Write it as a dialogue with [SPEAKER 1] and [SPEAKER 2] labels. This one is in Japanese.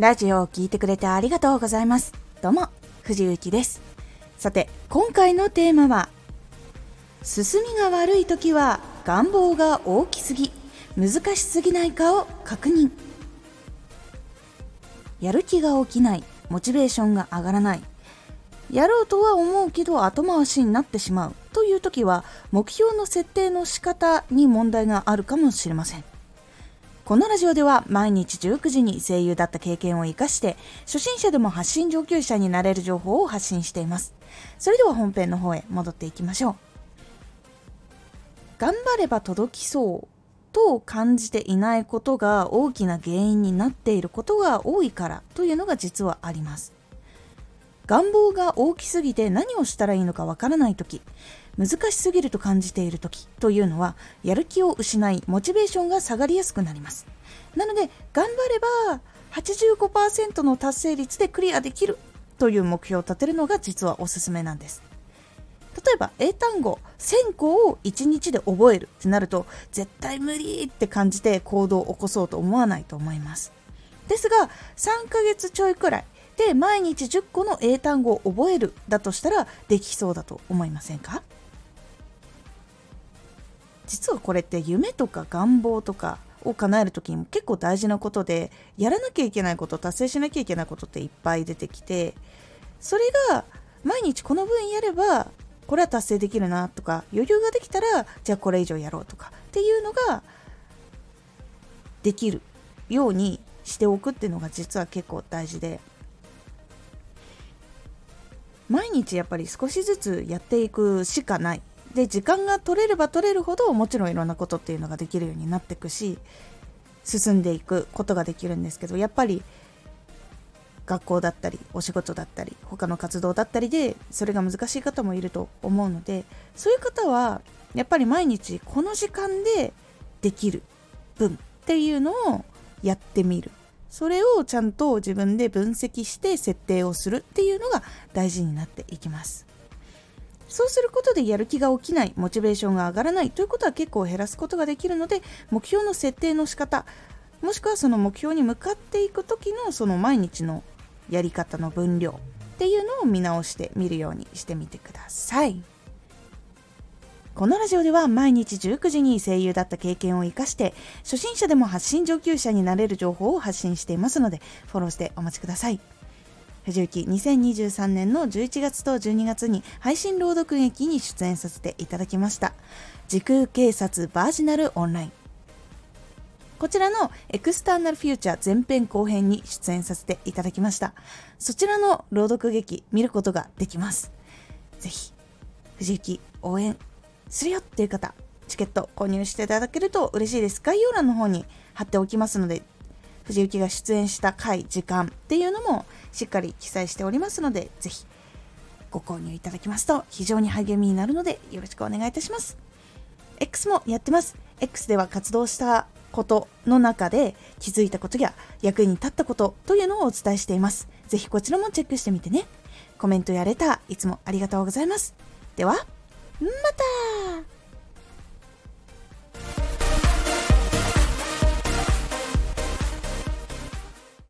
[SPEAKER 1] ラジオを聴いてくれてありがとうございます。どうも、藤幸です。さて、今回のテーマは、進みが悪い時は願望が大きすぎ、難しすぎないかを確認。やる気が起きない、モチベーションが上がらない、やろうとは思うけど後回しになってしまうという時は目標の設定の仕方に問題があるかもしれませんこのラジオでは毎日19時に声優だった経験を生かして初心者でも発信上級者になれる情報を発信しています。それでは本編の方へ戻っていきましょう。頑張れば届きそうと感じていないことが大きな原因になっていることが多いからというのが実はあります。願望が大きすぎて何をしたらいいのかわからない時難しすぎると感じている時というのはやる気を失いモチベーションが下がりやすくなります。なので頑張れば85%の達成率でクリアできるという目標を立てるのが実はおすすめなんです。例えば英単語1000個を1日で覚えるってなると絶対無理って感じて行動を起こそうと思わないと思います。ですが3ヶ月ちょいくらいで毎日10個の英単語を覚えるだとしたらできそうだと思いませんか？実はこれって夢とか願望とかを叶える時にも結構大事なことでやらなきゃいけないこと達成しなきゃいけないことっていっぱい出てきてそれが毎日この分やればこれは達成できるなとか余裕ができたらじゃあこれ以上やろうとかっていうのができるようにしておくっていうのが実は結構大事で毎日やっぱり少しずつやっていくしかない。で時間が取れれば取れるほどもちろんいろんなことっていうのができるようになっていくし進んでいくことができるんですけどやっぱり学校だったりお仕事だったり他の活動だったりでそれが難しい方もいると思うのでそういう方はやっぱり毎日この時間でできる分っていうのをやってみる。それをちゃんと自分で分析して設定をするっていうのが大事になっていきます。そうすることでやる気が起きないモチベーションが上がらないということは結構減らすことができるので目標の設定の仕方もしくはその目標に向かっていく時のその毎日のやり方の分量っていうのを見直してみるようにしてみてください。このラジオでは毎日19時に声優だった経験を生かして初心者でも発信上級者になれる情報を発信していますのでフォローしてお待ちください藤幸2023年の11月と12月に配信朗読劇に出演させていただきました。時空警察バージナルオンライン。こちらのエクスターナルフューチャー前編後編に出演させていただきました。そちらの朗読劇見ることができます。ぜひ藤幸応援するよっていう方、チケット購入していただけると嬉しいです。概要欄の方に貼っておきますので、藤幸が出演した回、時間っていうのもしっかり記載しておりますので、ぜひご購入いただきますと非常に励みになるのでよろしくお願いいたします。X もやってます。X では活動したことの中で気づいたことや役に立ったことというのをお伝えしています。ぜひこちらもチェックしてみてね。コメントやレターいつもありがとうございます。では、また